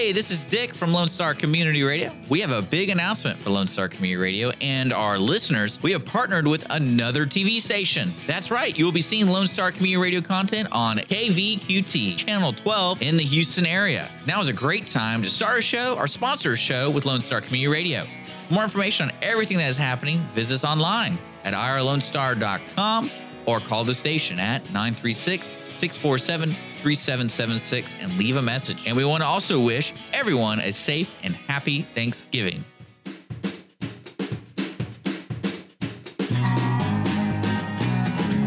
Hey, this is Dick from Lone Star Community Radio. We have a big announcement for Lone Star Community Radio and our listeners. We have partnered with another TV station. That's right, you will be seeing Lone Star Community Radio content on KVQT, Channel 12 in the Houston area. Now is a great time to start a show or sponsor a show with Lone Star Community Radio. For more information on everything that is happening, visit us online at ourlonestar.com or call the station at 936 647 3776 and leave a message. And we want to also wish everyone a safe and happy Thanksgiving.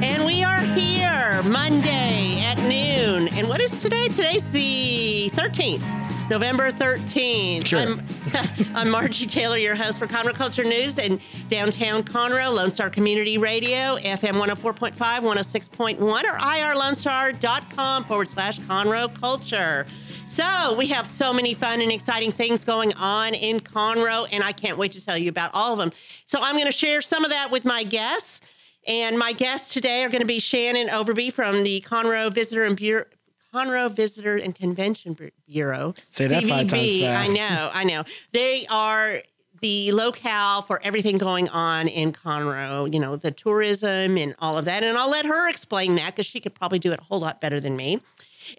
And we are here Monday at noon. And what is today? Today's the 13th, November 13th. Sure. I'm, I'm Margie Taylor, your host for Conroe Culture News and downtown Conroe, Lone Star Community Radio, FM 104.5, 106.1, or ourlonestar.com forward slash Conroe Culture. So we have so many fun and exciting things going on in Conroe, and I can't wait to tell you about all of them. So I'm going to share some of that with my guests. And my guests today are going to be Shannon Overby from the Conroe Visitor and Bureau. Conroe Visitor and Convention Bureau. Say that CVB. I know, I know. They are the locale for everything going on in Conroe, you know, the tourism and all of that. And I'll let her explain that because she could probably do it a whole lot better than me.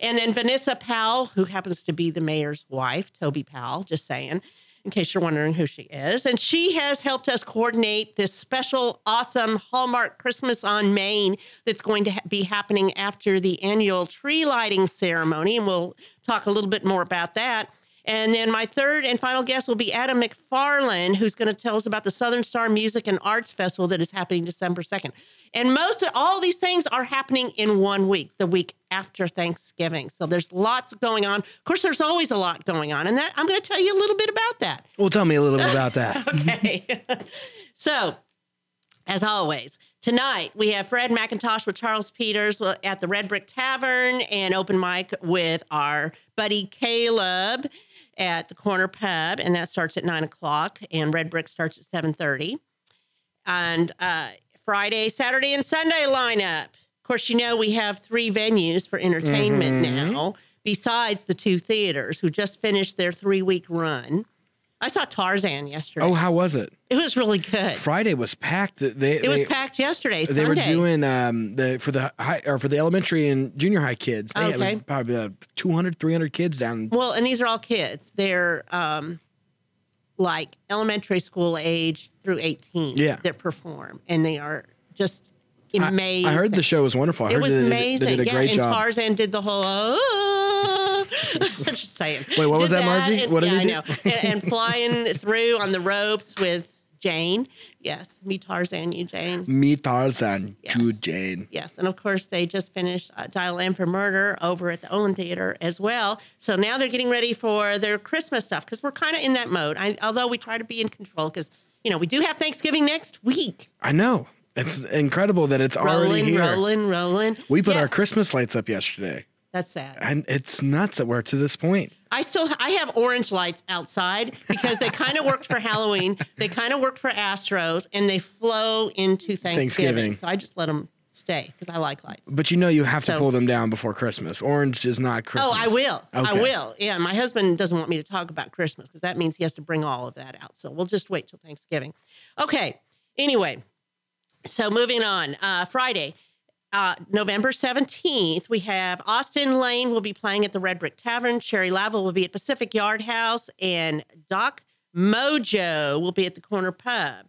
And then Vanessa Powell, who happens to be the mayor's wife, Toby Powell, just saying, in case you're wondering who she is. And she has helped us coordinate this special, awesome Hallmark Christmas on Main that's going to ha- be happening after the annual tree lighting ceremony. And we'll talk a little bit more about that. And then my third and final guest will be Adam McFarland, who's going to tell us about the Southern Star Music and Arts Festival that is happening December 2nd. And most of all these things are happening in one week, the week after Thanksgiving. So there's lots going on. Of course, there's always a lot going on. And that I'm going to tell you a little bit about that. Well, tell me a little bit about that. Okay. so, as always, tonight we have Fred McIntosh with Charles Peters at the Red Brick Tavern and open mic with our buddy Caleb at the Corner Pub, and that starts at nine o'clock. And Red Brick starts at seven thirty. And uh, Friday, Saturday, and Sunday lineup. Of course, you know we have three venues for entertainment now, besides the two theaters who just finished their three week run. I saw Tarzan yesterday. Oh, how was it? It was really good. Friday was packed. They, It was packed yesterday. So they Sunday. were doing um the for the high or for the elementary and junior high kids. They, It Okay. was probably uh, 200, 300 kids down. well, and these are all kids. They're um, like elementary school age through eighteen. Yeah. that perform, and they are just amazing. I, heard the show was wonderful. I It was they, did- amazing. They did a yeah, great and job. Tarzan did the whole. Oh, just saying. Wait, what was that, Margie? and- What did yeah, he I know. and, and flying through on the ropes with Jane. Yes, me Tarzan, you Jane. Me Tarzan, Yes. Jude Jane. Yes, and of course they just finished uh, Dial M for Murder over at the Owen Theater as well. So now they're getting ready for their Christmas stuff because we're kind of in that mode. I, although we try to be in control because you know we do have Thanksgiving next week. I know. It's incredible that it's already Rolling, here. rolling, rolling. rolling. We put our Christmas lights up yesterday, That's sad. and it's nuts that we're to this point. I still I have orange lights outside because they kind of worked for Halloween. They kind of worked for Astros, and they flow into Thanksgiving. Thanksgiving. So I just let them stay because I like lights. But you know you have So- to pull them down before Christmas. Orange is not Christmas. Oh, I will. I will. Yeah, my husband doesn't want me to talk about Christmas because that means he has to bring all of that out. So we'll just wait till Thanksgiving. Okay. Anyway, so moving on. Uh, Friday, uh, November 17th, we have Austin Lane will be playing at the Red Brick Tavern. Sherry Lavel will be at Pacific Yard House, and Doc Mojo will be at the Corner Pub.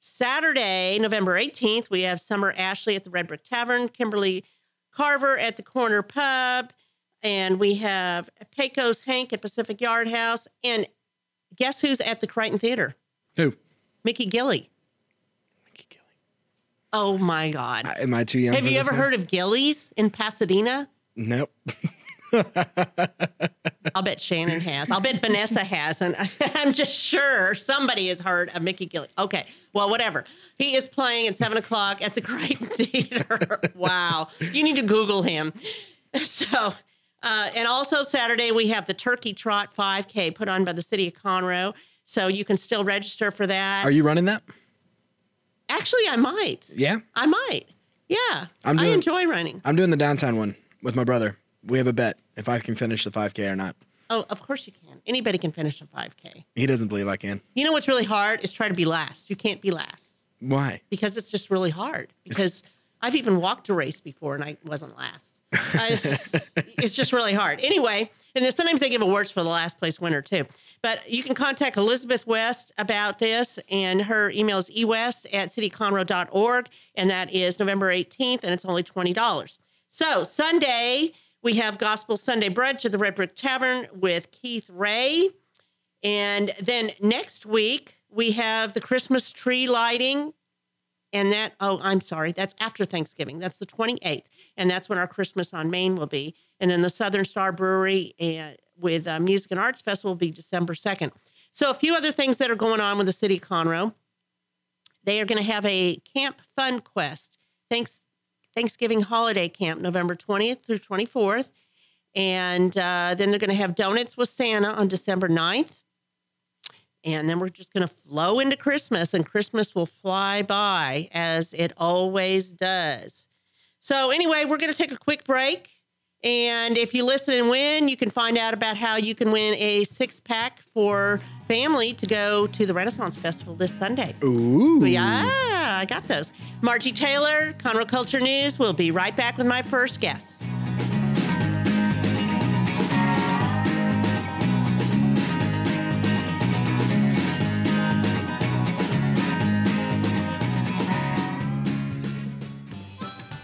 Saturday, November 18th, we have Summer Ashley at the Red Brick Tavern, Kimberly Carver at the Corner Pub, and we have Pecos Hank at Pacific Yard House. And guess who's at the Crighton Theater? Who? Mickey Gilley. Oh my God. Am I too young? Have you ever one? heard of Gilley's in Pasadena? Nope. I'll bet Shannon has. I'll bet Vanessa has. And I'm just sure somebody has heard of Mickey Gilley. Okay, well, whatever. He is playing at seven o'clock at the Crighton Theater. wow, you need to Google him. So, uh, and also Saturday, we have the Turkey Trot 5K put on by the city of Conroe. So you can still register for that. Are you running that? Actually, I might. Yeah. I might. Yeah. I'm I enjoy running. I'm doing the downtown one with my brother. We have a bet if I can finish the 5K or not. Oh, of course you can. Anybody can finish a 5K. He doesn't believe I can. You know what's really hard is try to be last. You can't be last Why? because it's just really hard. Because I've even walked a race before and I wasn't last. Uh, it's, just, it's just really hard. Anyway, and then sometimes they give awards for the last place winner too. But you can contact Elizabeth West about this, and her email is ewest at cityconroe.org, and that is November 18th, and it's only $20. So Sunday, we have Gospel Sunday Brunch at the Red Brick Tavern with Keith Ray. And then next week, we have the Christmas tree lighting. And that, oh, I'm sorry, that's after Thanksgiving. That's the 28th. And that's when our Christmas on Main will be. And then the Southern Star Brewery and with uh, Music and Arts Festival will be December 2nd. So a few other things that are going on with the city of Conroe. They are going to have a Camp Fun Quest, thanks, Thanksgiving holiday camp, November 20th through 24th. And uh, then they're going to have Donuts with Santa on December 9th. And then we're just going to flow into Christmas, and Christmas will fly by as it always does. So, anyway, we're going to take a quick break. And if you listen and win, you can find out about how you can win a six pack for family to go to the Renaissance Festival this Sunday. Ooh. Yeah, I got those. Margie Taylor, Conroe Culture News. We'll be right back with my first guest.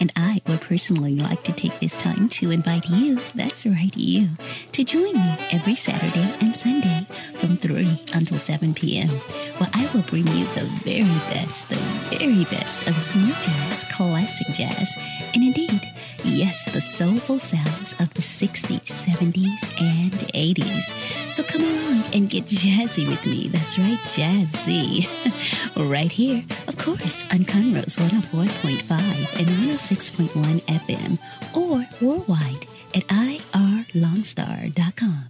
And I would personally like to take this time to invite you, that's right, you, to join me every Saturday and Sunday from 3 until 7 p.m. Where I will bring you the very best, the very best of smooth jazz, classic jazz, and indeed, yes, the soulful sounds of the 60s, 70s, and 80s. So come along and get jazzy with me. That's right, jazzy. right here, of course, on Conroe's 104.5 and 106.1 FM or worldwide at ourlonestar.com.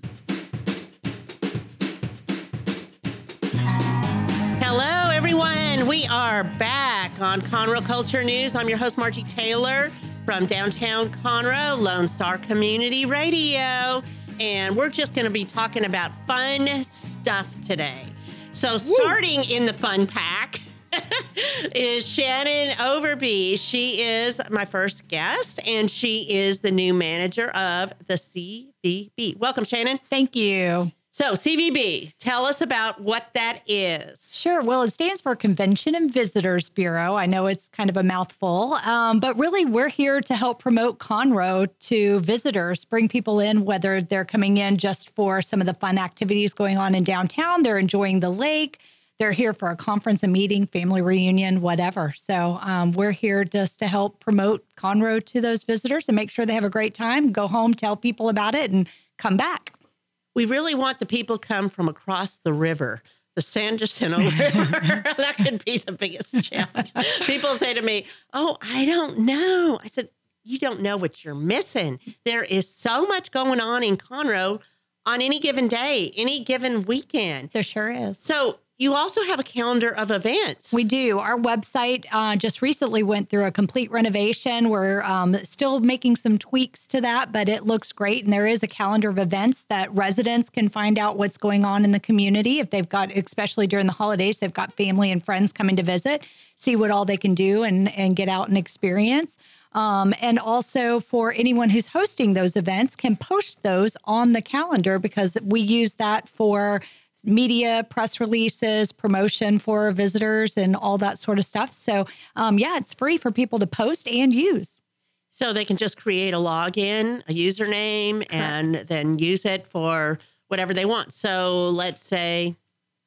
Hello, everyone. We are back on Conroe Culture News. I'm your host, Margie Taylor from downtown Conroe, Lone Star Community Radio. And we're just going to be talking about fun stuff today. So, starting in the fun pack is Shannon Overby. She is my first guest, and she is the new manager of the CVB. Welcome, Shannon. Thank you. So, CVB, tell us about what that is. Sure. Well, it stands for Convention and Visitors Bureau. I know it's kind of a mouthful, um, but really, we're here to help promote Conroe to visitors, bring people in, whether they're coming in just for some of the fun activities going on in downtown, they're enjoying the lake, they're here for a conference, a meeting, family reunion, whatever. So, um, we're here just to help promote Conroe to those visitors and make sure they have a great time, go home, tell people about it, and come back. We really want the people come from across the river, the Sanderson River. that could be the biggest challenge. People say to me, "Oh, I don't know." I said, "You don't know what you're missing. There is so much going on in Conroe on any given day, any given weekend." There sure is. So you also have a calendar of events. We do. Our website uh, just recently went through a complete renovation. We're um, still making some tweaks to that, but it looks great. And there is a calendar of events that residents can find out what's going on in the community. If they've got, especially during the holidays, they've got family and friends coming to visit, see what all they can do and, and get out and experience. Um, and also for anyone who's hosting those events can post those on the calendar because we use that for media, press releases, promotion for visitors, and all that sort of stuff. So, um, yeah, it's free for people to post and use. So they can just create a login, a username, and then use it for whatever they want. So let's say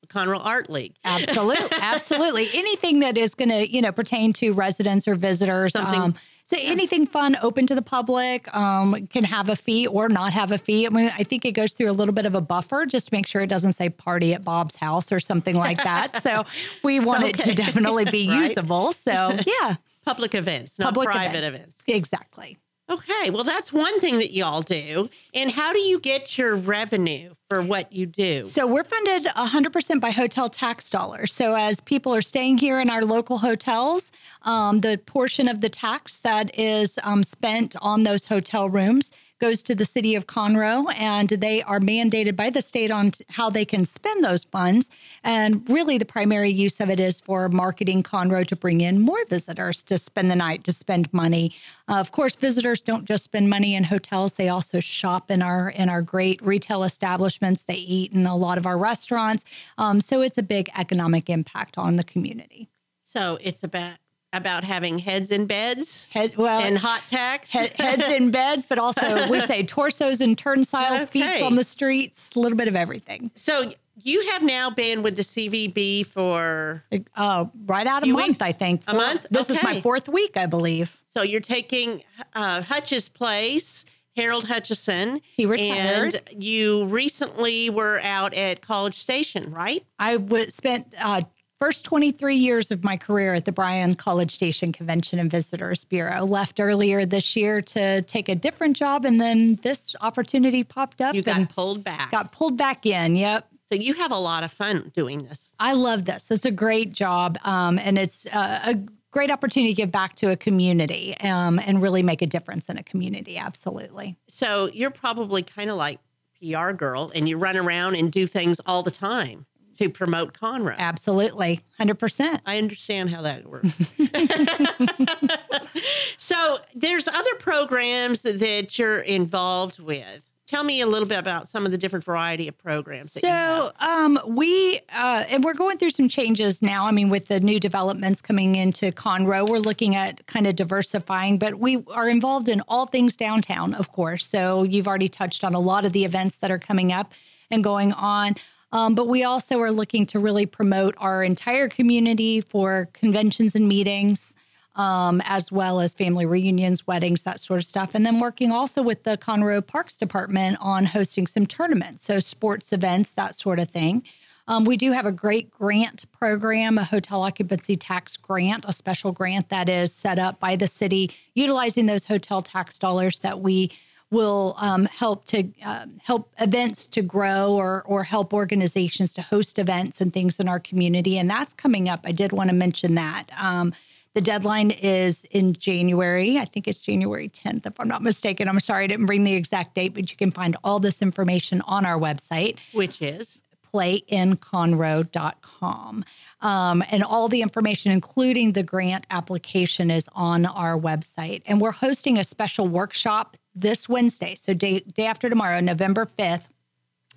Conroe Art League. Absolutely, absolutely. Anything that is going to, you know, pertain to residents or visitors. Something- Um, so anything fun, open to the public, um, can have a fee or not have a fee. I mean, I think it goes through a little bit of a buffer just to make sure it doesn't say party at Bob's house or something like that. so we want it to definitely be Right. usable. So yeah, Public events, not Public private events. events. exactly. Okay, well, that's one thing that y'all do. And how do you get your revenue for what you do? So we're funded 100% by hotel tax dollars. So as people are staying here in our local hotels, um, the portion of the tax that is um, spent on those hotel rooms goes to the city of Conroe, and they are mandated by the state on how they can spend those funds. And really, the primary use of it is for marketing Conroe to bring in more visitors to spend the night, to spend money. Uh, of course, visitors don't just spend money in hotels; they also shop in our in our great retail establishments. They eat in a lot of our restaurants. Um, so it's a big economic impact on the community. So it's about about having heads in beds Head, well, and hot tax. he- heads in beds, but also we say torsos and turnstiles, Okay. feet on the streets, a little bit of everything. so you have now been with the CVB for Uh, right out a month, weeks? I think. A month? This is my fourth week, I believe. so you're taking uh, Hutch's place, Harold Hutchison. He retired. And you recently were out at College Station, right? I w- spent uh, first 23 years of my career at the Bryan College Station Convention and Visitors Bureau. Left earlier this year to take a different job, and then this opportunity popped up You got pulled back. got pulled back in. Yep. so you have a lot of fun doing this. I love this. It's a great job, um, and it's uh, a great opportunity to give back to a community um, and really make a difference in a community. Absolutely. So you're probably kind of like PR girl, and you run around and do things all the time to promote Conroe. Absolutely. 100%. I understand how that works. so there's other programs that you're involved with. Tell me a little bit about some of the different variety of programs. That you have. So, um, we uh, and we're going through some changes now. I mean, with the new developments coming into Conroe, we're looking at kind of diversifying, but we are involved in all things downtown, of course. So, you've already touched on a lot of the events that are coming up and going on. Um, but we also are looking to really promote our entire community for conventions and meetings um, as well as family reunions, weddings, that sort of stuff. And then working also with the Conroe Parks Department on hosting some tournaments, so sports events, that sort of thing. Um, we do have a great grant program, a hotel occupancy tax grant, a special grant that is set up by the city, utilizing those hotel tax dollars that we will um, help to um, help events to grow or or help organizations to host events and things in our community. And that's coming up. I did want to mention that. Um, the deadline is in January. I think it's January 10th, if I'm not mistaken. I'm sorry I didn't bring the exact date, but you can find all this information on our website which is playinconroe.com. Um, and all the information, including the grant application, is on our website. And we're hosting a special workshop this Wednesday, so day, day after tomorrow, November 5th,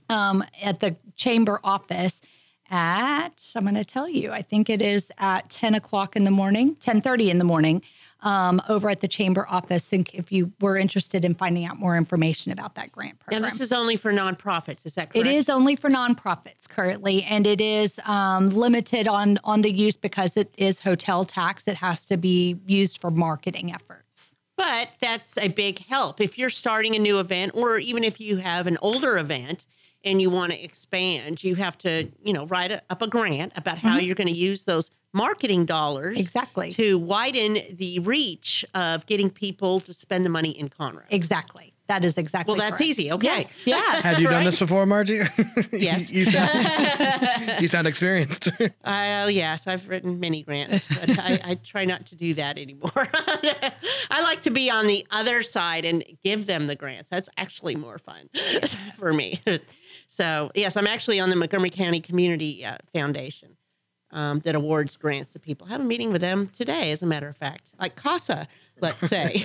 um, at the chamber office at, I'm going to tell you, I think it is at 10 o'clock in the morning, 10.30 in the morning, um, over at the chamber office. And if you were interested in finding out more information about that grant now this is only for nonprofits. Is that correct? It is only for nonprofits currently, and it is um, limited on on the use because it is hotel tax. It has to be used for marketing efforts. But that's a big help if you're starting a new event, or even if you have an older event and you want to expand. You have to, you know, write a, up a grant about how you're going to use those marketing dollars Exactly. to widen the reach of getting people to spend the money in Conroe. Exactly. That is exactly. Well, that's correct. easy. Okay. Yeah. yeah. Have you done this before, Margie? Yes. you, you sound, you sound experienced. Uh, yes, I've written many grants, but I, I try not to do that anymore. I like to be on the other side and give them the grants. That's actually more fun for me. So, yes, I'm actually on the Montgomery County Community uh, Foundation um, that awards grants to people. I have a meeting with them today, as a matter of fact, like CASA, let's say.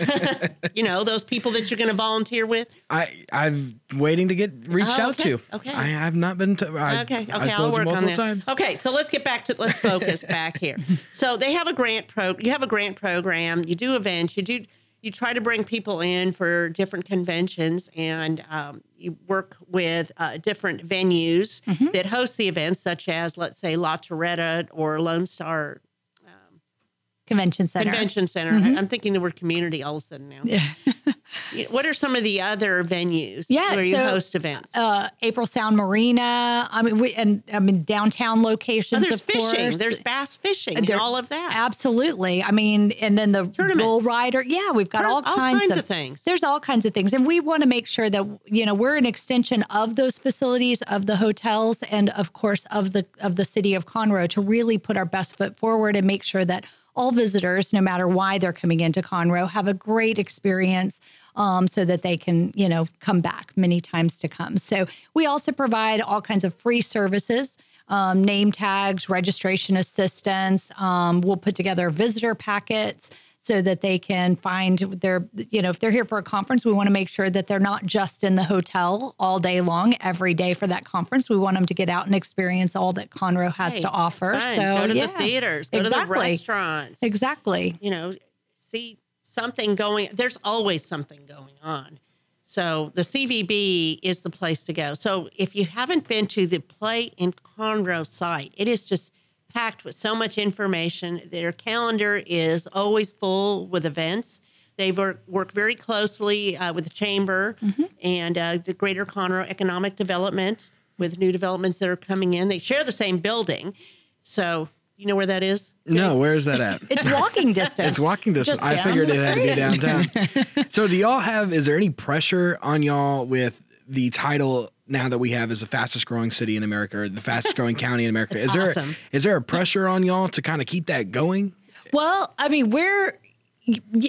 you know, those people that you're going to volunteer with. I I'm waiting to get reached Oh, out okay, to. okay. I have not been. To, I, okay, okay, I've I'll told you work on that. times. Okay, so let's get back to let's focus back here. So they have a grant pro. You have a grant program. You do events. You do. You try to bring people in for different conventions, and um, you work with uh, different venues Mm-hmm. that host the events, such as let's say La Torretta or Lone Star Convention Center. Convention Center. Mm-hmm. I'm thinking the word community all of a sudden now. Yeah, what are some of the other venues Yeah, where you so, host events? Uh, April Sound Marina. I mean, we, and I mean downtown Oh, locations. there's of fishing. course. There's bass fishing. and There- all of that. Absolutely. I mean, and then the bull rider. Yeah, we've got Tur- all, all kinds, kinds of, of things. There's all kinds of things, and we want to make sure that you know we're an extension of those facilities, of the hotels, and of course of the of the city of Conroe to really put our best foot forward and make sure that all visitors, no matter why they're coming into Conroe, have a great experience. Um, so that they can, you know, come back many times to come. So we also provide all kinds of free services um, name tags, registration assistance. Um, we'll put together visitor packets so that they can find their, you know, if they're here for a conference, we want to make sure that they're not just in the hotel all day long, every day for that conference. We want them to get out and experience all that Conroe has Hey, to offer. So go to yeah, the theaters, go to the restaurants. Exactly. You know, see something going. There's always something going on. So the CVB is the place to go. So if you haven't been to the Play in Conroe site, it is just packed with so much information. Their calendar is always full with events. They work, work very closely uh, with the chamber and uh, the Greater Conroe Economic Development with new developments that are coming in. They share the same building. So you know where that is? No, where is that at? It's walking distance. It's walking distance. Just I figured it had to be downtown. so, do y'all have? Is there any pressure on y'all with the title now that we have as the fastest growing city in America or the fastest growing county in America? That's is there awesome. is there a pressure on y'all to kind of keep that going? Well, I mean, we're, y-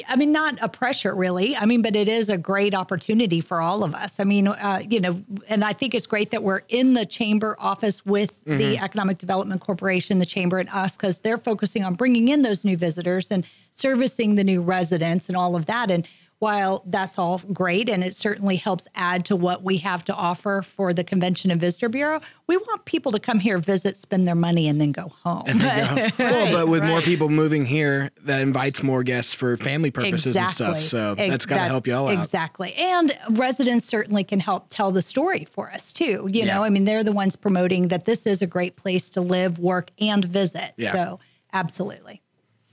I mean, not a pressure really. I mean, but it is a great opportunity for all of us. I mean, uh, you know, and I think it's great that we're in the chamber office with the Economic Development Corporation, the chamber, and us, because they're focusing on bringing in those new visitors and servicing the new residents and all of that. And while that's all great and it certainly helps add to what we have to offer for the Convention and Visitor Bureau, we want people to come here, visit, spend their money, and then go home. well, but with more people moving here, that invites more guests for family purposes and stuff. So Ex- that's got to that- help y'all out. Exactly. And residents certainly can help tell the story for us too. You know, I mean, they're the ones promoting that this is a great place to live, work, and visit. Yeah. So, absolutely.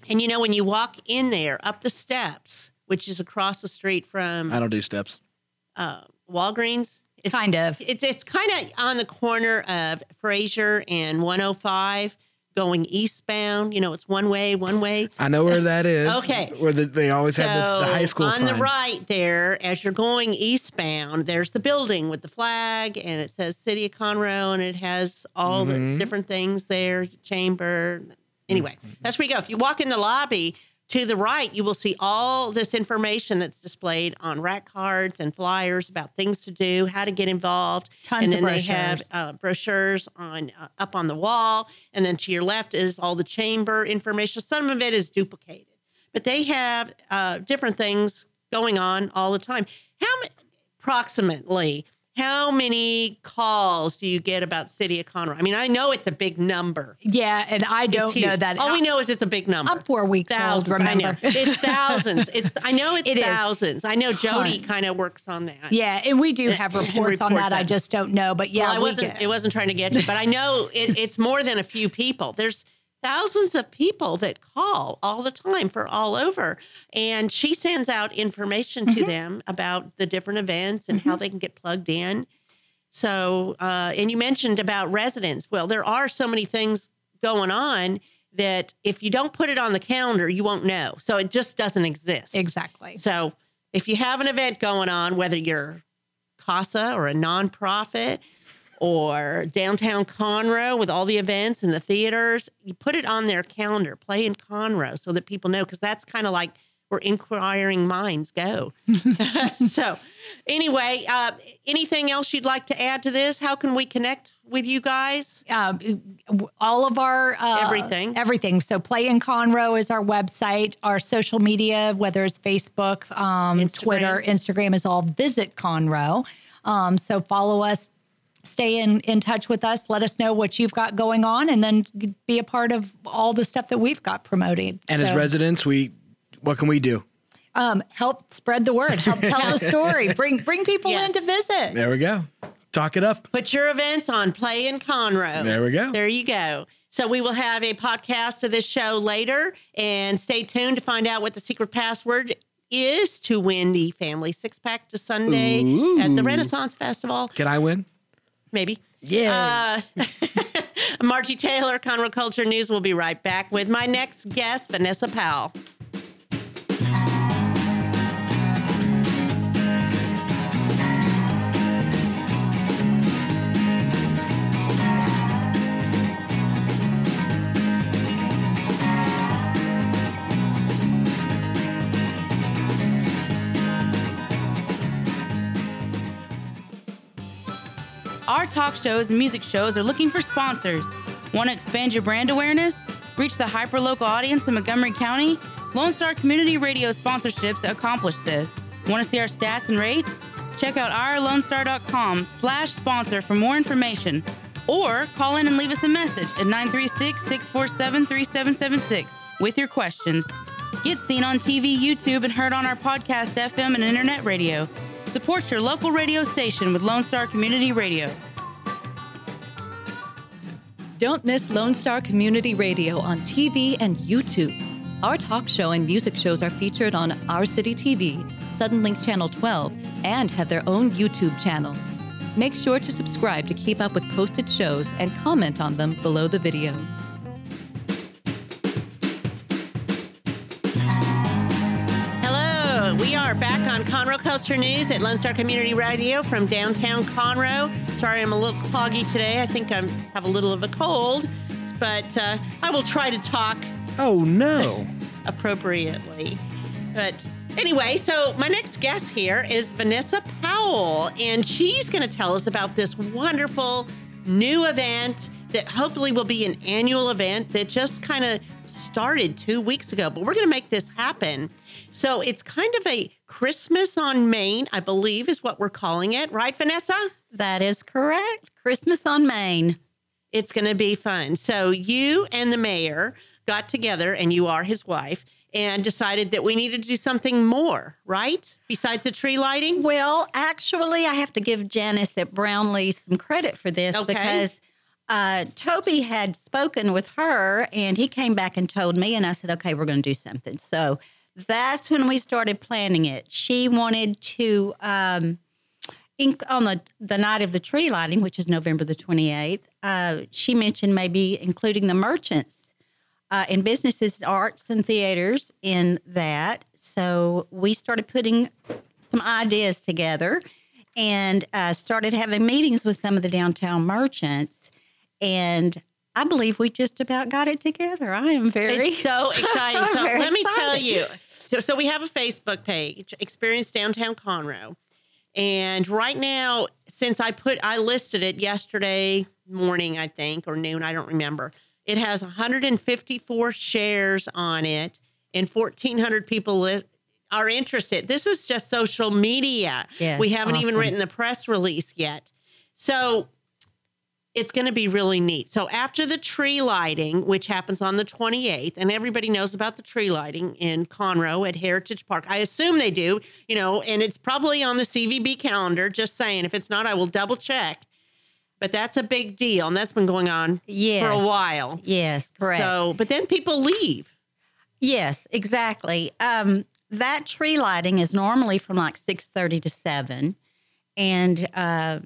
And you know, when you walk in there up the steps, which is across the street from I don't do steps. uh, Walgreens, it's Kind of. It's it's kind of on the corner of Frazier and 105, going eastbound. You know, it's one way, one way. I know where that is. Okay. Where the, they always So have the, the high school on sign. the right there, as you're going eastbound, there's the building with the flag, and it says City of Conroe, and it has all Mm-hmm. the different things there, chamber. Anyway, that's where you go. If you walk in the lobby to the right, you will see all this information that's displayed on rack cards and flyers about things to do, how to get involved. Tons and then they have brochures. uh, brochures on uh, up on the wall, and then to your left is all the chamber information. Some of it is duplicated but they have uh, different things going on all the time. How ma- approximately how many calls do you get about City of Conroe? I mean, I know it's a big number. Yeah. And I don't know that. All we know is it's a big number. I'm four weeks thousands. old, remember? it's thousands. It's I know it's It thousands. I know Jody kind of works on that. Yeah. And we do uh, have reports, on Reports that. I just don't know. But yeah, well, I wasn't. get- It wasn't trying to get you, but I know it, it's more than a few people. There's thousands of people that call all the time for all over, and she sends out information Mm-hmm. to them about the different events and how they can get plugged in. So, uh, and you mentioned about residents. Well, there are so many things going on that if you don't put it on the calendar, you won't know. So it just doesn't exist. Exactly. So if you have an event going on, whether you're CASA or a nonprofit or downtown Conroe with all the events and the theaters, you put it on their calendar, play in Conroe so that people know, because that's kind of like where inquiring minds go. so, anyway, uh, anything else you'd like to add to this? How can we connect with you guys? uh, all of our uh, Everything. everything. So Play in Conroe is our website. Our social media, whether it's Facebook, um, Instagram. Twitter, Instagram, is all Visit Conroe. Um, so follow us, stay in in touch with us. Let us know what you've got going on, and then be a part of all the stuff that we've got promoting. And as residents, we what can we do? um, help spread the word, help tell the story, bring bring people Yes. in to visit. There we go. Talk it up. Put your events on Play in Conroe. There we go. There you go. So we will have a podcast of this show later, and stay tuned to find out what the secret password is to win the family six pack to Sunday at the Renaissance Festival. Can I win? Maybe. Yeah. Uh, Margie Taylor, Conroe Culture News. We'll be right back with my next guest, Vanessa Powell. Our talk shows and music shows are looking for sponsors. Want to expand your brand awareness? Reach the hyperlocal audience in Montgomery County? Lone Star Community Radio sponsorships accomplish this. Want to see our stats and rates? Check out ourlonestar.com slash sponsor for more information. Or call in and leave us a message at 936-647-3776 with your questions. Get seen on TV, YouTube, and heard on our podcast, FM, and internet radio. Support your local radio station with Lone Star Community Radio. Don't miss Lone Star Community Radio on TV and YouTube. Our talk show and music shows are featured on Our City TV, Suddenlink Channel 12, and have their own YouTube channel. Make sure to subscribe to keep up with posted shows and comment on them below the video. We are back on Conroe Culture News at Lone Star Community Radio from downtown Conroe. Sorry, I'm a little foggy today. I think I have a little of a cold, but uh, I will try to talk Oh no. appropriately. But anyway, so my next guest here is Vanessa Powell, and she's going to tell us about this wonderful new event that hopefully will be an annual event that just kind of started two weeks ago. But we're going to make this happen. So it's kind of a Christmas on Main, I believe, is what we're calling it, right, Vanessa? That is correct. Christmas on Main. It's going to be fun. So you and the mayor got together, and you are his wife, and decided that we needed to do something more, right? Besides the tree lighting. Well, actually, I have to give Janice at Brownlee some credit for this Okay. because uh, Toby had spoken with her and he came back and told me, and I said, okay, we're going to do something. So that's when we started planning it. She wanted to, um, in, on the, the night of the tree lighting, which is November the 28th, uh, she mentioned maybe including the merchants uh, and businesses, arts and theaters in that. So we started putting some ideas together and uh, started having meetings with some of the downtown merchants. And I believe we just about got it together. I am very It's so exciting. So let me tell you. So, so we have a Facebook page, Experience Downtown Conroe. And right now, since I put I listed it yesterday morning, I think, or noon, I don't remember. It has 154 shares on it, and 1,400 people list, are interested. This is just social media. Yes, we haven't even written the press release yet. So it's going to be really neat. So after the tree lighting, which happens on the 28th, and everybody knows about the tree lighting in Conroe at Heritage Park. I assume they do, you know, and it's probably on the CVB calendar. Just saying, if it's not, I will double check. But that's a big deal, and that's been going on yes. for a while. Yes, correct. So, but then people leave. Yes, exactly. Um, that tree lighting is normally from like six thirty to seven, and uh,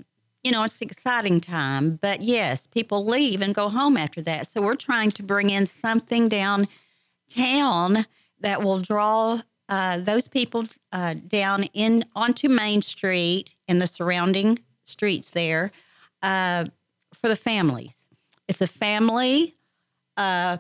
you know it's an exciting time. But yes, people leave and go home after that. So we're trying to bring in something downtown that will draw uh, those people uh, down in onto Main Street and the surrounding streets there uh, for the families. It's a family, uh,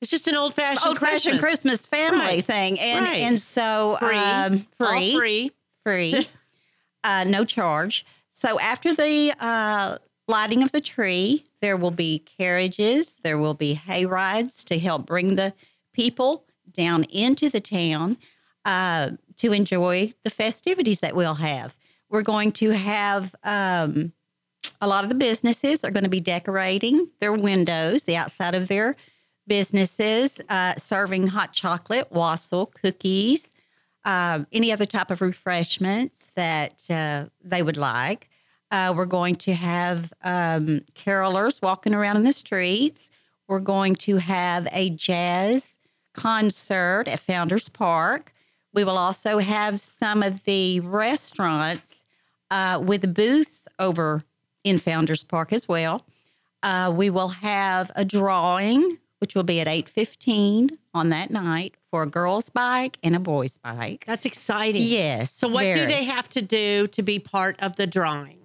It's just an old fashioned old fashioned Christmas family Right. thing, and Right. and so Free. um, All free, free. free, uh, no charge. So after the uh, lighting of the tree, there will be carriages, there will be hay rides to help bring the people down into the town uh, to enjoy the festivities that we'll have. We're going to have um, a lot of the businesses are going to be decorating their windows, the outside of their businesses, uh, serving hot chocolate, wassail, cookies, uh, any other type of refreshments that uh, they would like. Uh, we're going to have um, carolers walking around in the streets. We're going to have a jazz concert at Founders Park. We will also have some of the restaurants uh, with booths over in Founders Park as well. Uh, we will have a drawing, which will be at eight fifteen on that night for a girl's bike and a boy's bike. That's exciting. Yes. So, what do they have to do to be part of the drawing?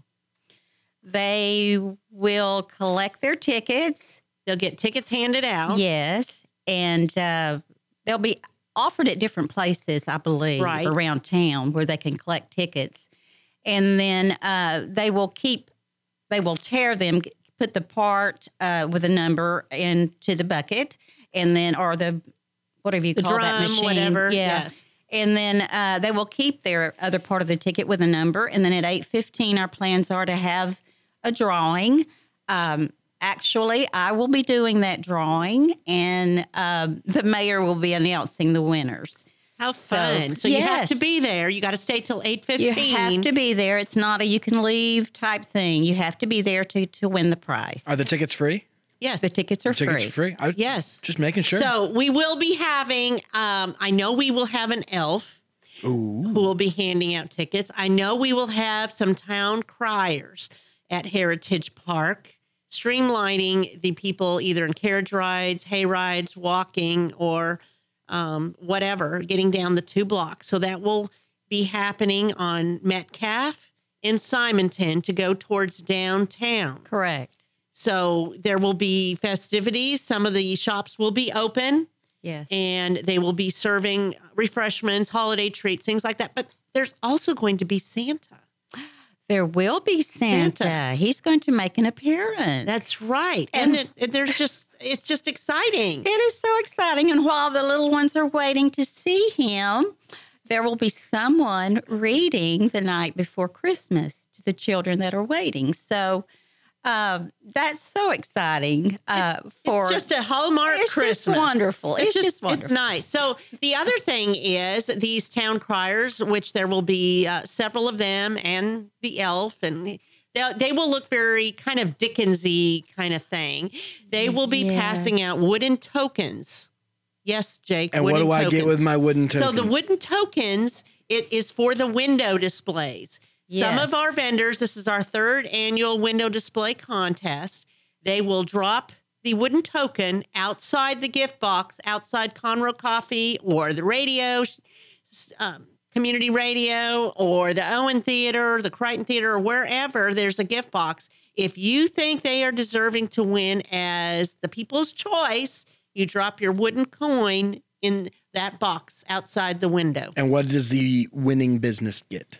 They will collect their tickets. They'll get tickets handed out. Yes, and uh, they'll be offered at different places, I believe, Right. around town where they can collect tickets, and then uh, they will keep, they will tear them, put the part uh, with a number into the bucket, and then or the whatever you The call that machine, whatever, yeah. yes. And then uh, they will keep their other part of the ticket with a number. And then at eight fifteen, our plans are to have a drawing. Um, actually, I will be doing that drawing, and um, the mayor will be announcing the winners. How So, fun. So, you have to be there. You got to stay till 8.15. You have to be there. It's not a you can leave type thing. You have to be there to to win the prize. Are the tickets free? Yes. The tickets are Tickets free. free? I Yes. just making sure. So we will be having. Um, I know we will have an elf who will be handing out tickets. I know we will have some town criers at Heritage Park, streamlining the people either in carriage rides, hay rides, walking, or um, whatever, getting down the two blocks. So that will be happening on Metcalf in Simonton to go towards downtown. Correct. So there will be festivities. Some of the shops will be open Yes. and they will be serving refreshments, holiday treats, things like that. But there's also going to be Santa. There will be Santa. Santa. He's going to make an appearance. That's right. And, then there's just, it's just exciting. It is so exciting. And while the little ones are waiting to see him, there will be someone reading the night before Christmas to the children that are waiting. So um, that's so exciting uh, for it's just a Hallmark It's just Christmas. wonderful. It's just wonderful. It's nice. So the other thing is these town criers, which there will be uh, several of them, and the elf, and they, they will look very kind of Dickensy kind of thing. They will be Yes. passing out wooden tokens. Yes, Jake. and what wooden do I get with my wooden token? So the wooden tokens, it is for the window displays. Some of our vendors, this is our third annual window display contest. They will drop the wooden token outside the gift box, outside Conroe Coffee or the radio, um, community radio, or the Owen Theater, the Crighton Theater, or wherever there's a gift box. If you think they are deserving to win as the people's choice, you drop your wooden coin in that box outside the window. and what does the winning business get?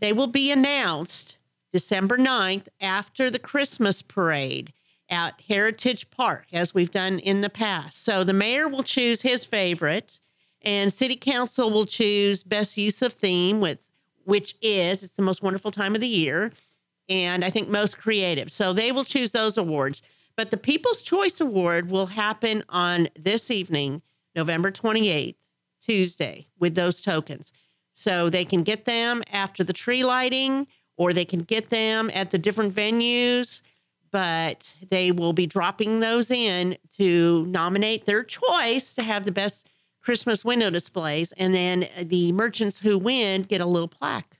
They will be announced December 9th after the Christmas parade at Heritage Park, as we've done in the past. So the mayor will choose his favorite, and city council will choose best use of theme, with which is it's the most wonderful time of the year, and I think most creative. So they will choose those awards. But the People's Choice Award will happen on this evening, November 28th, Tuesday, with those tokens. So they can get them after the tree lighting or they can get them at the different venues, but they will be dropping those in to nominate their choice to have the best Christmas window displays. And then the merchants who win get a little plaque.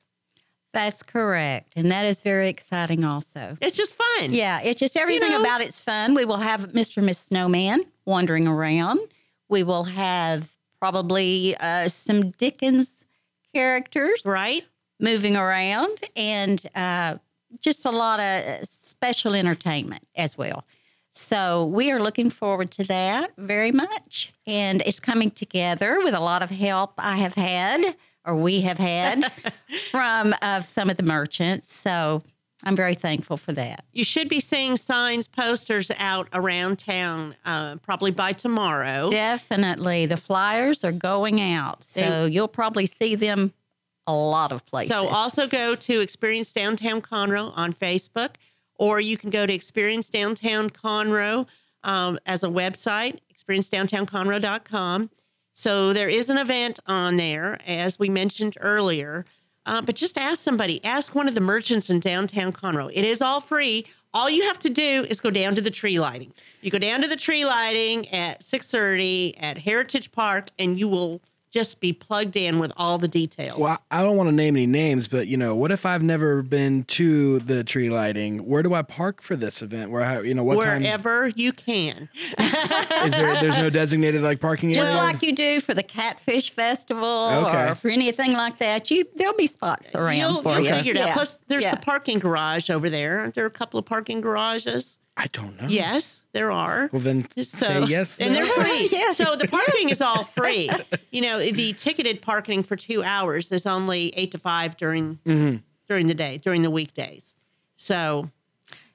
That's correct. And that is very exciting also. It's just fun. Yeah, it's just everything know- about it's fun. We will have Mr. and Miss Snowman wandering around. We will have probably uh, some Dickens characters Right? moving around, and uh, just a lot of special entertainment as well. So we are looking forward to that very much, and it's coming together with a lot of help I have had, or we have had, from uh, some of the merchants. So I'm very thankful for that. You should be seeing signs, posters out around town uh, probably by tomorrow. Definitely, the flyers are going out, so you'll probably see them a lot of places. So also go to Experience Downtown Conroe on Facebook, or you can go to Experience Downtown Conroe um, as a website, experiencedowntownconroe.com. So there is an event on there, as we mentioned earlier. Uh, but just ask somebody, ask one of the merchants in downtown Conroe. It is all free. All you have to do is go down to the tree lighting. You go down to the tree lighting at 6:30 at Heritage Park, and you will just be plugged in with all the details. Well, I don't want to name any names, but you know, what if I've never been to the tree lighting? Where do I park for this event? Where I, you know, what time Wherever you can. is there? There's no designated like parking Just area. like you do for the Catfish Festival Okay. or for anything like that, you there'll be spots around You'll, for you'll you. figure it out. Yeah. Plus, there's Yeah. the parking garage over there. Aren't there a couple of parking garages? I don't know. Yes, there are. Well, then So, say yes. and they're free. Yes. So the parking is all free. You know, the ticketed parking for two hours is only eight to five during Mm-hmm. during the day, during the weekdays. So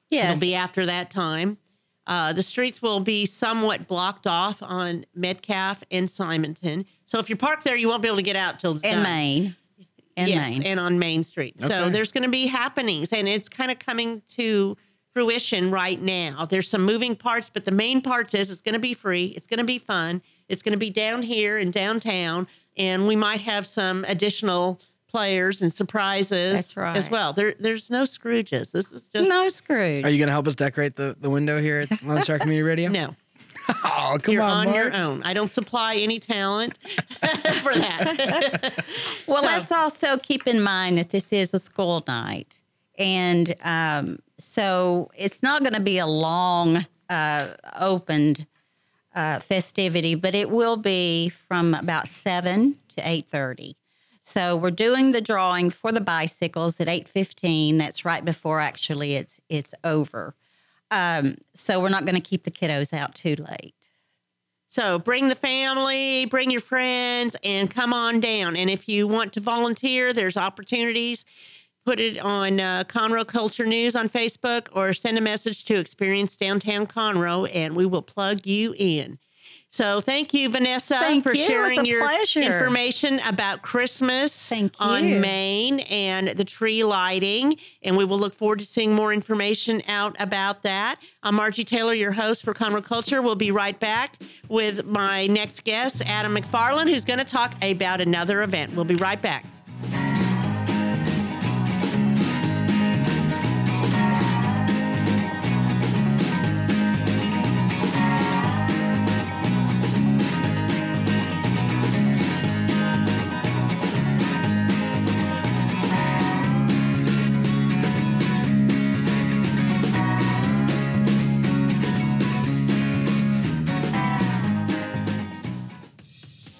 yes. it'll be after that time. Uh, the streets will be somewhat blocked off on Metcalf and Simonton. So if you're parked there, you won't be able to get out till it's in done. Main. In yes, Main. and on Main Street. So there's going to be happenings, and it's kind of coming to fruition right now. There's some moving parts, but the main parts is it's going to be free. It's going to be fun. It's going to be down here in downtown, and we might have some additional players and surprises That's right. as well. There, there's no Scrooges. This is just no Scrooge. Are you going to help us decorate the, the window here at Lone Star Community Radio? no. Oh, come on. You're on, on, your own. I don't supply any talent for that. Well, So- let's also keep in mind that this is a school night. And um, so it's not going to be a long uh, opened uh, festivity, but it will be from about 7 to 8.30. So we're doing the drawing for the bicycles at 8.15. That's right before actually it's, it's over. Um, so we're not going to keep the kiddos out too late. So bring the family, bring your friends, and come on down. And if you want to volunteer, there's opportunities. Put it on uh, Conroe Culture News on Facebook or send a message to Experience Downtown Conroe, and we will plug you in. So thank you, Vanessa, Thank for you. Sharing your pleasure. information about Christmas on. Main and the tree lighting. And we will look forward to seeing more information out about that. I'm Margie Taylor, your host for Conroe Culture. We'll be right back with my next guest, Adam McFarland, who's going to talk about another event. We'll be right back.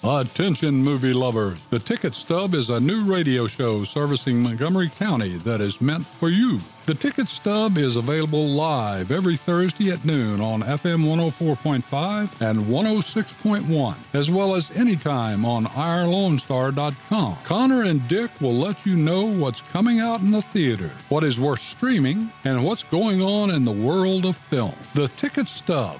Attention, movie lovers. The Ticket Stub is a new radio show servicing Montgomery County that is meant for you. The Ticket Stub is available live every Thursday at noon on FM 104.5 and 106.1, as well as anytime on OurLoneStar.com. Connor and Dick will let you know what's coming out in the theater, what is worth streaming, and what's going on in the world of film. The Ticket Stub,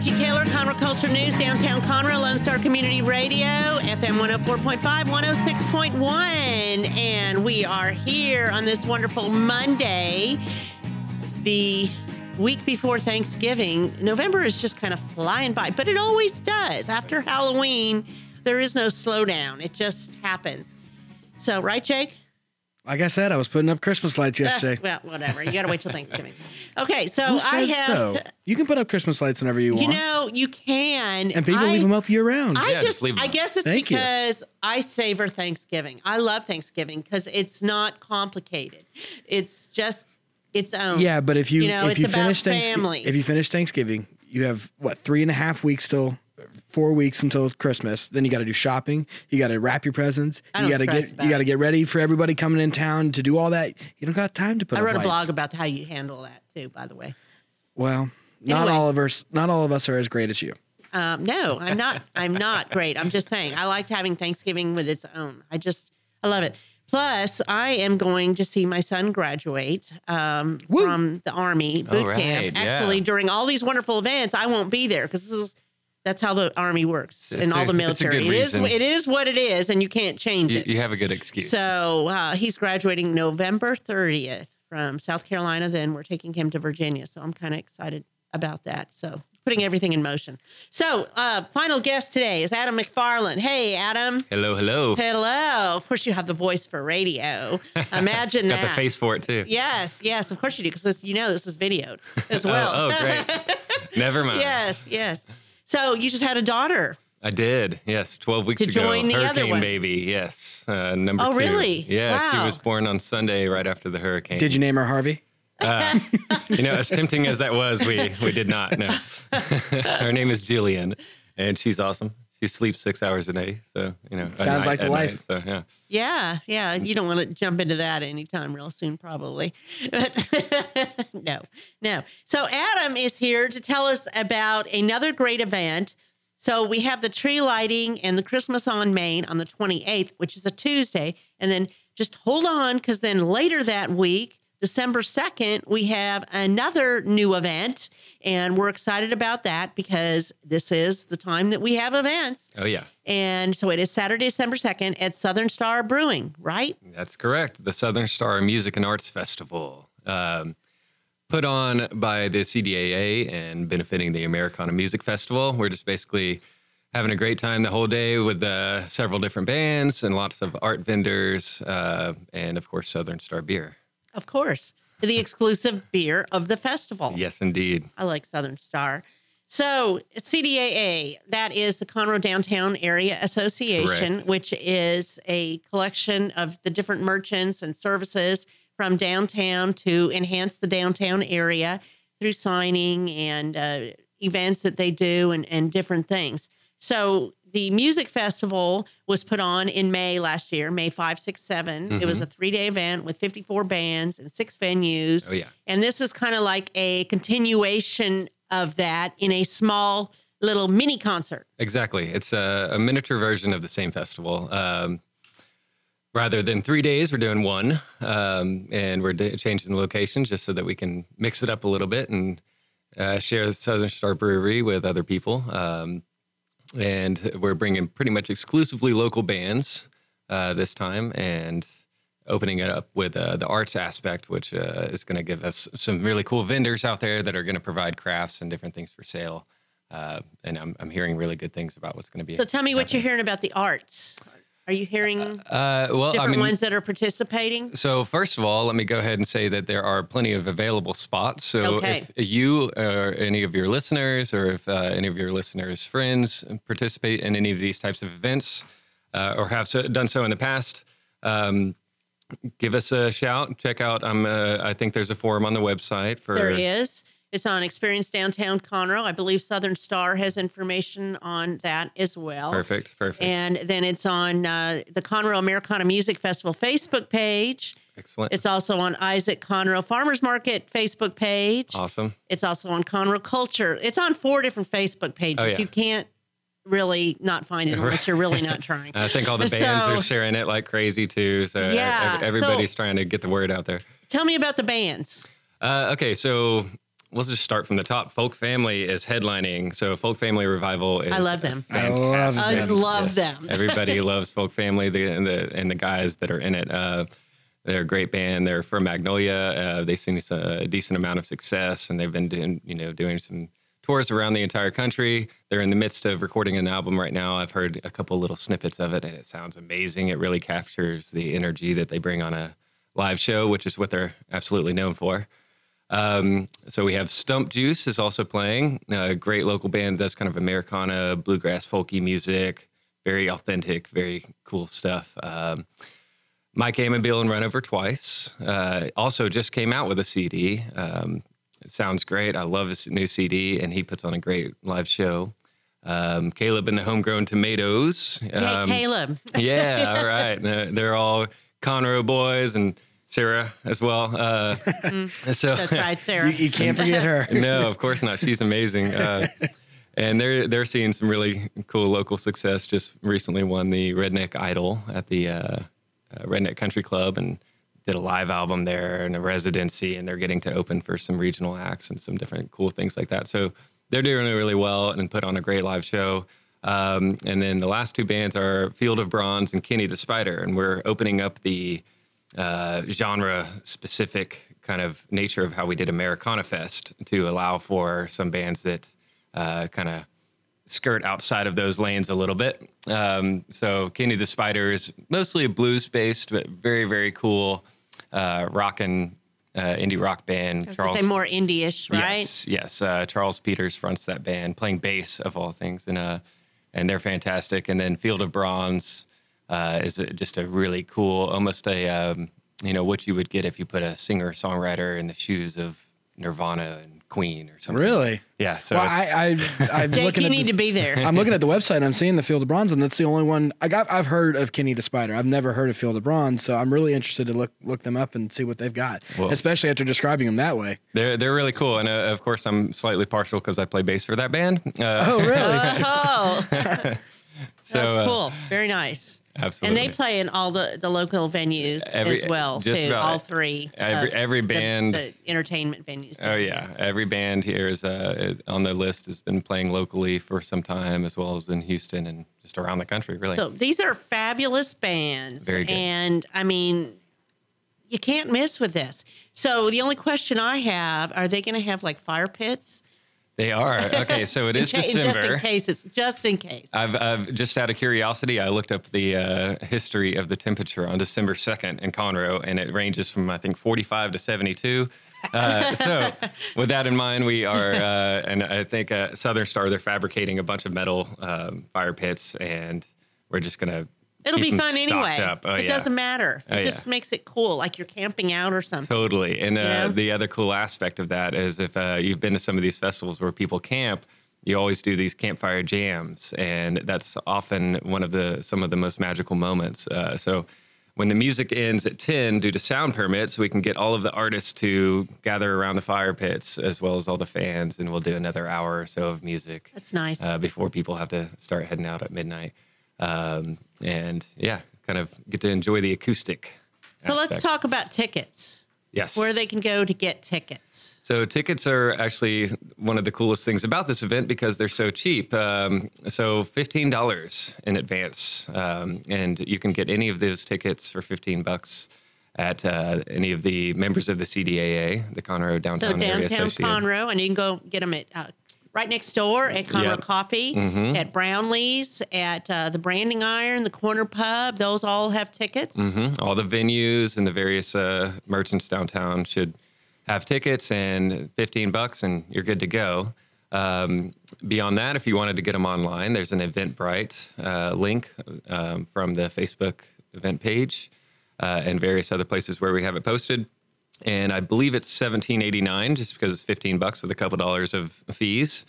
Margie Taylor, Conroe Culture News, downtown Conroe, Lone Star Community Radio, FM 104.5, 106.1. And we are here on this wonderful Monday, the week before Thanksgiving. November is just kind of flying by, but it always does. After Halloween, there is no slowdown, it just happens. So, right, Jake? Like I said, I was putting up Christmas lights Uh, yesterday. well, whatever. You got to wait till Thanksgiving. Okay, so Who I have. so? You can put up Christmas lights whenever you want. You know, you can. and people I, leave them up year round. I Yeah, just, just leave 'em I up. guess it's Thank you. because I savor Thanksgiving. I love Thanksgiving because it's not complicated. It's just its own. yeah, but if you, You know, if it's you about finish Thanksgiving, if you finish Thanksgiving, you have what three and a half weeks till, four weeks until Christmas. Then you got to do shopping. You got to wrap your presents. I you don't got to get you got to get ready for everybody coming in town to do all that. You don't got time to put. I up wrote a lights. blog about how you handle that too. By the way, Well, not Anyway. all of us. Not all of us are as great as you. um, no, I'm not. I'm not great. I'm just saying I liked having Thanksgiving with its own. I just I love it. Plus, I am going to see my son graduate um, from the Army boot right, camp. yeah. Actually, during all these wonderful events, I won't be there because this is that's how the Army works It's and all a- the it's a good military. It is, it is what it is, and you can't change You, it. you have a good excuse. So uh, he's graduating November 30th from South Carolina. Then we're taking him to Virginia. So I'm kind of excited about that. So putting everything in motion. So uh, final guest today is Adam McFarland. Hey, Adam. hello, hello. Hello. Of course, you have the voice for radio. Imagine Got that. the face for it too. Yes, yes, of course you do, because you know this is videoed as well. Oh, oh great. Never mind. yes, yes. So you just had a daughter. I did. Yes, 12 weeks To ago. join the other one. baby. Yes. Uh, number Oh, two. really? Yeah, she was born on Sunday right after the hurricane. Did you name her Harvey? You know, as tempting as that was, we we did not. No. Her name is Jillian, and she's awesome. She sleeps six hours a day. So, you know, Sounds night- like the life. night, so, yeah. Yeah, yeah. You don't want to jump into that anytime real soon, probably. But no, no. So Adam is here to tell us about another great event. So we have the tree lighting and the Christmas on Main on the 28th, which is a Tuesday. And then just hold on, because then later that week, December 2nd, we have another new event. And we're excited about that because this is the time that we have events. Oh, yeah. And so it is Saturday, December 2nd at Southern Star Brewing, right? That's correct. The Southern Star Music and Arts Festival, um, put on by the CDAA and benefiting the Americana Music Festival. We're just basically having a great time the whole day with uh, several different bands and lots of art vendors, uh, and of course, Southern Star beer. Of course. The exclusive beer of the festival. Yes, indeed. I like Southern Star. So, CDAA, that is the Conroe Downtown Area Association, Correct. which is a collection of the different merchants and services from downtown to enhance the downtown area through signing and uh, events that they do and, and different things. So, the music festival was put on in May last year, May 5, 6, 7. It was a three day event with 54 bands and six venues. Oh, yeah. And this is kind of like a continuation of that in a small little mini concert. Exactly. It's a, a miniature version of the same festival. Um, rather than three days, we're doing one, um, and we're d- changing the location just so that we can mix it up a little bit and uh, share the Southern Star Brewery with other people. Um, and we're bringing pretty much exclusively local bands uh, this time, and opening it up with uh, the arts aspect, which uh, is going to give us some really cool vendors out there that are going to provide crafts and different things for sale. Uh, and I'm, I'm hearing really good things about what's going to be. So tell me what you're hearing about the arts. Are you hearing Uh, well, different I mean, ones that are participating? so first of all, let me go ahead and say that there are plenty of available spots. So Okay. if you or any of your listeners, or if uh, any of your listeners' friends participate in any of these types of events, uh, or have so, done so in the past, um, give us a shout. Check out. Um, uh, I think there's a forum on the website for. There is. It's on Experience Downtown Conroe. I believe Southern Star has information on that as well. Perfect. Perfect. And then it's on uh, the Conroe Americana Music Festival Facebook page. Excellent. It's also on Isaac Conroe Farmers Market Facebook page. awesome. It's also on Conroe Culture. It's on four different Facebook pages. Oh, yeah. You can't really not find it unless you're really not trying. I think all the bands So- are sharing it like crazy too. So Yeah, everybody's so- trying to get the word out there. Tell me about the bands. Uh, okay, so we'll just start from the top. Folk Family is headlining. So Folk Family Revival is I love them. I love fantastic. I them. love them. Everybody loves Folk Family the, and the and the guys that are in it. Uh, they're a great band. They're from Magnolia. Uh, they've seen a decent amount of success, and they've been doing you know doing some tours around the entire country. They're in the midst of recording an album right now. I've heard a couple little snippets of it, and it sounds amazing. It really captures the energy that they bring on a live show, which is what they're absolutely known for. Um, so we have Stump Juice is also playing. A great local band does kind of Americana, bluegrass, folky music. Very authentic, very cool stuff. Um, Mike Amabile and Run Over Twice uh, also just came out with a CD. Um, it sounds great. I love his new CD, and he puts on a great live show. Um, Caleb and the Homegrown Tomatoes. Hey, um, Caleb. yeah, all right. They're all Conroe boys and Sarah as well. Uh, so That's right, Sarah. You, you can't forget her. no, of course not. She's amazing. Uh, and they're they're seeing some really cool local success. Just recently won the Redneck Idol at the uh, uh, Redneck Country Club and did a live album there and a residency. And they're getting to open for some regional acts and some different cool things like that. So they're doing really well and put on a great live show. Um, and then the last two bands are Field of Bronze and Kenny the Spider, and we're opening up the uh, genre specific kind of nature of how we did Americana Fest to allow for some bands that uh, kind of skirt outside of those lanes a little bit. Um, so Kenny the Spider is mostly a blues based, but very, very cool uh, rock and uh, indie rock band. Gonna say more indie-ish, right? Yes, yes. Uh, Charles Peters fronts that band, playing bass of all things, and uh, and they're fantastic. And then Field of Bronze uh, is just a really cool, almost a um, you know what you would get if you put a singer songwriter in the shoes of Nirvana and Queen or something. Really? Yeah. So well, I, I, I'm Jake, looking you at need the, to be there. I'm looking at the website. and I'm seeing the Field of Bronze, and that's the only one I got. I've heard of Kenny the Spider. I've never heard of Field of Bronze, so I'm really interested to look look them up and see what they've got. Well- Especially after describing them that way. They're they're really cool, and uh, of course I'm slightly partial because I play bass for that band. Uh, Oh, really? Oh, so that's uh, cool. Very nice. Absolutely. And they play in all the, the local venues Every- as well, too. all three. every- every the- band- The, entertainment venues. Oh yeah, every band here is uh, on the list has been playing locally for some time, as well as in Houston and just around the country. Really, So these are fabulous bands. Very good. And I mean, you can't miss with this. So the only question I have, are they going to have like fire pits? They are okay. So it is In ca- Just in case it's just in case. I've, I've just out of curiosity, I looked up the uh, history of the temperature on December 2nd in Conroe, and it ranges from I think 45 to 72. Uh, so, with that in mind, we are, uh, and I think uh, Southern Star they're fabricating a bunch of metal um, fire pits, and we're just gonna. It'll be fun anyway. Oh, it yeah. doesn't matter. Oh, it yeah. just makes it cool, like you're camping out or something. Totally. And uh, know? the other cool aspect of that is if uh, you've been to some of these festivals where people camp, you always do these campfire jams, and that's often one of the some of the most magical moments. Uh, so when the music ends at 10 due to sound permits, we can get all of the artists to gather around the fire pits as well as all the fans, and we'll do another hour or so of music That's nice. uh, before people have to start heading out at midnight. Um, and yeah, kind of get to enjoy the acoustic. so let's talk about tickets. Yes. Where they can go to get tickets. So tickets are actually one of the coolest things about this event because they're so cheap. Um, so fifteen dollars in advance, um, and you can get any of those tickets for fifteen bucks at uh, any of the members of the CDAA, the Conroe Downtown So Area downtown Association. Conroe, and you can go get them at uh, right next door at Conroe Yep. Coffee, Mhm. at Brownlee's, at uh, the Branding Iron, the Corner Pub. Those all have tickets. hmm All the venues and the various uh, merchants downtown should have tickets and 15 bucks, and you're good to go. Um, beyond that, if you wanted to get them online, there's an Eventbrite uh, link um, from the Facebook event page uh, and various other places where we have it posted. And I believe it's 17.89 just because it's 15 bucks with a couple dollars of fees.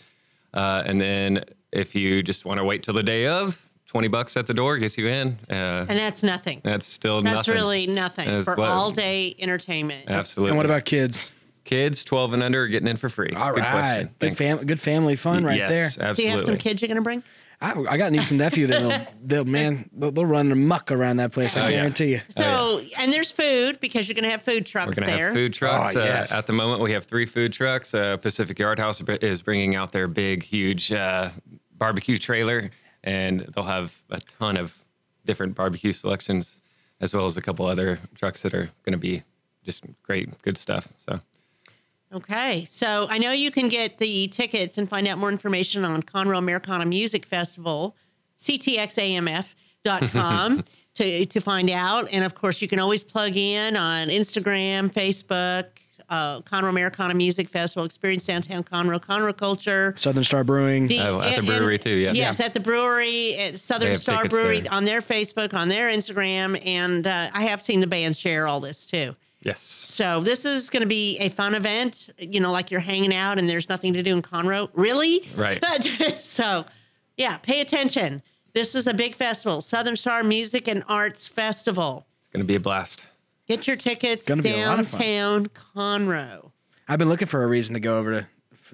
Uh, and then if you just want to wait till the day of, 20 bucks at the door gets you in. Uh, And that's nothing. that's still nothing. That's nothing. really nothing That's for what- all day entertainment. Absolutely. And what about kids? kids 12 and under are getting in for free? All Good right, question. good fam- good family fun right yes, there. So you have some kids you're going to bring? I, I got a niece and nephew that'll, they'll man, they'll, they'll run amok around that place. I Oh, yeah. guarantee you. So, and there's food because you're going to have food trucks We're going to there. have food trucks. Oh, uh, yes. at the moment, we have three food trucks. Uh, Pacific Yard House is bringing out their big, huge uh, barbecue trailer, and they'll have a ton of different barbecue selections, as well as a couple other trucks that are going to be just great, good stuff. So Okay, so I know you can get the tickets and find out more information on Conroe Americana Music Festival, ctxamf.com to, to find out. And of course, you can always plug in on Instagram, Facebook, uh, Conroe Americana Music Festival, Experience Downtown Conroe, Conroe Culture. Southern Star Brewing. The- Oh, at the brewery and- too, yeah. Yes, Yeah. at the brewery, at Southern Star Brewery there. on their Facebook, on their Instagram, and uh, I have seen the bands share all this too. Yes, So this is going to be a fun event. You know, like you're hanging out and there's nothing to do in Conroe. Really? Right. But so, yeah, pay attention. This is a big festival, Southern Star Music and Arts Festival. it's going to be a blast. Get your tickets Gonna be a lot of fun. downtown Conroe. I've been looking for a reason to go over to,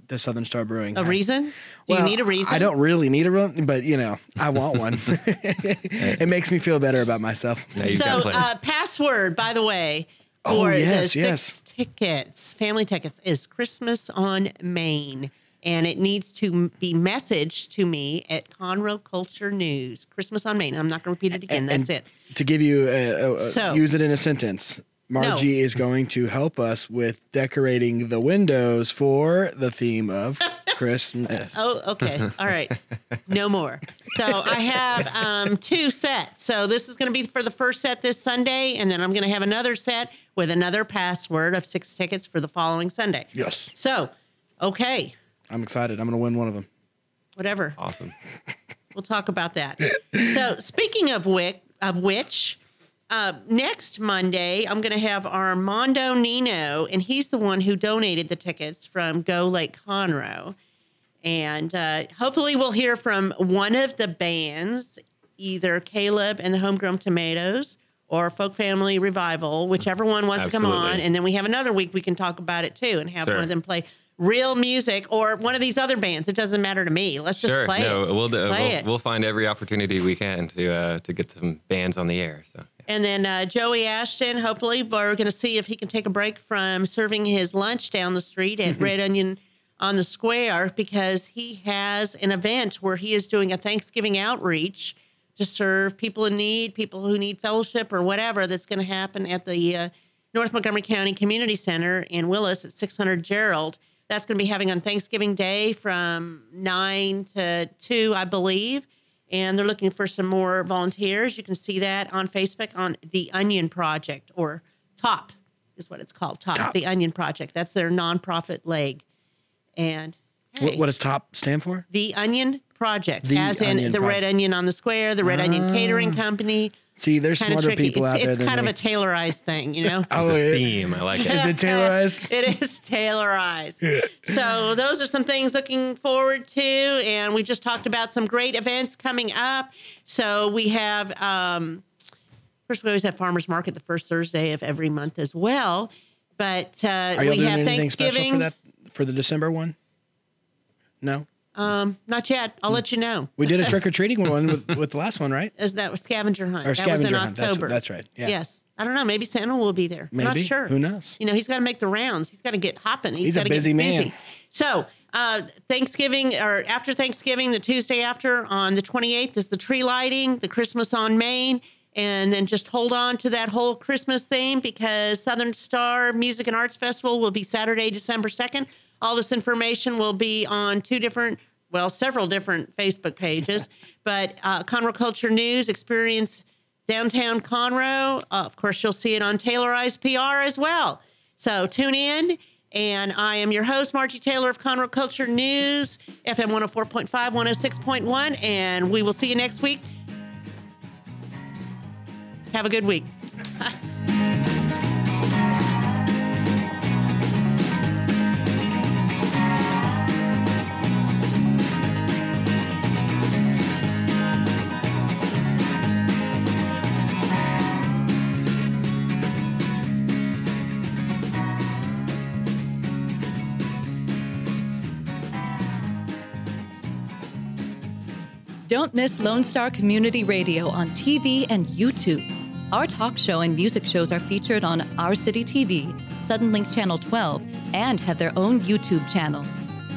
the Southern Star Brewing. A reason? Do Well, you need a reason? I don't really need a reason, but you know, I want one. it makes me feel better about myself. Now So, uh, password, by the way, Oh, for yes, the yes. six tickets, family tickets, is Christmas on Main. And it needs to be messaged to me at Conroe Culture News. Christmas on Main. I'm not going to repeat it again. That's And it. To give you a, a- So- use it in a sentence. Margie is going to help us with decorating the windows for the theme of Christmas. Oh, okay. All right. No more. So I have um, two sets. So this is going to be for the first set this Sunday, and then I'm going to have another set with another password of six tickets for the following Sunday. Yes. So, okay, I'm excited. I'm going to win one of them. whatever. awesome. We'll talk about that. so, speaking of which, of which, uh, next Monday I'm going to have Armando Nino, and he's the one who donated the tickets from Go Lake Conroe, and uh, hopefully we'll hear from one of the bands, either Caleb and the Homegrown Tomatoes. Or Folk Family Revival, whichever one wants to come on. And then we have another week we can talk about it too and have Sure. one of them play real music or one of these other bands. It doesn't matter to me. Let's just sure. play no, it. we'll, do, Play we'll it. we'll find every opportunity we can to uh, to get some bands on the air. So And then uh, Joey Ashton, hopefully, we're going to see if he can take a break from serving his lunch down the street at Red Onion on the Square because he has an event where he is doing a Thanksgiving outreach to serve people in need, people who need fellowship or whatever that's going to happen at the uh, North Montgomery County Community Center in Willis at 600 Gerald. That's going to be having on Thanksgiving Day from 9 to 2, I believe. And they're looking for some more volunteers. You can see that on Facebook on The Onion Project or TOP is what it's called. TOP, Top. The Onion Project. That's their nonprofit leg. And hey, What, what does TOP stand for? The Onion Project, The as in the Red Project. Ah. Onion on the Square, the Red Onion Catering Company. See, there's Kind of smarter tricky. people It's, out there it's than kind of me. a Taylorized thing, you know? Oh, the it- theme, I like it. is it Taylorized? it is Taylorized. so those are some things looking forward to, and we just talked about some great events coming up. So we have, um, first we always have farmers market the first Thursday of every month as well. But uh, Are y'all we doing have anything special Thanksgiving. for that for the December one? No, Um, not yet. I'll let you know. we did a trick or treating one with, with the last one, right? Is that was scavenger hunt? Or that was in scavenger hunt. October. that's right. Yeah. Yes. I don't know. Maybe Santa will be there. I'm not Maybe. sure. Who knows? You know, he's got to make the rounds. He's got to get hopping. He's a gotta busy get man. busy. So, uh, Thanksgiving or after Thanksgiving, the Tuesday after on the 28th is the tree lighting, the Christmas on Main. And then just hold on to that whole Christmas theme because Southern Star Music and Arts Festival will be Saturday, December 2nd. All this information will be on two different, well, several different Facebook pages. but uh, Conroe Culture News, Experience Downtown Conroe. Uh, of course, you'll see it on Taylorized PR as well. So tune in. And I am your host, Margie Taylor of Conroe Culture News, FM 104.5, 106.1. And we will see you next week. Have a good week. Don't miss Lone Star Community Radio on TV and YouTube. Our talk show and music shows are featured on Our City TV, Suddenlink Channel 12, and have their own YouTube channel.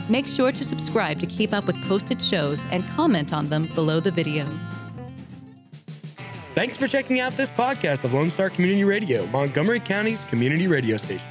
Make sure to subscribe to keep up with posted shows and comment on them below the video. Thanks for checking out this podcast of Lone Star Community Radio, Montgomery County's community radio station.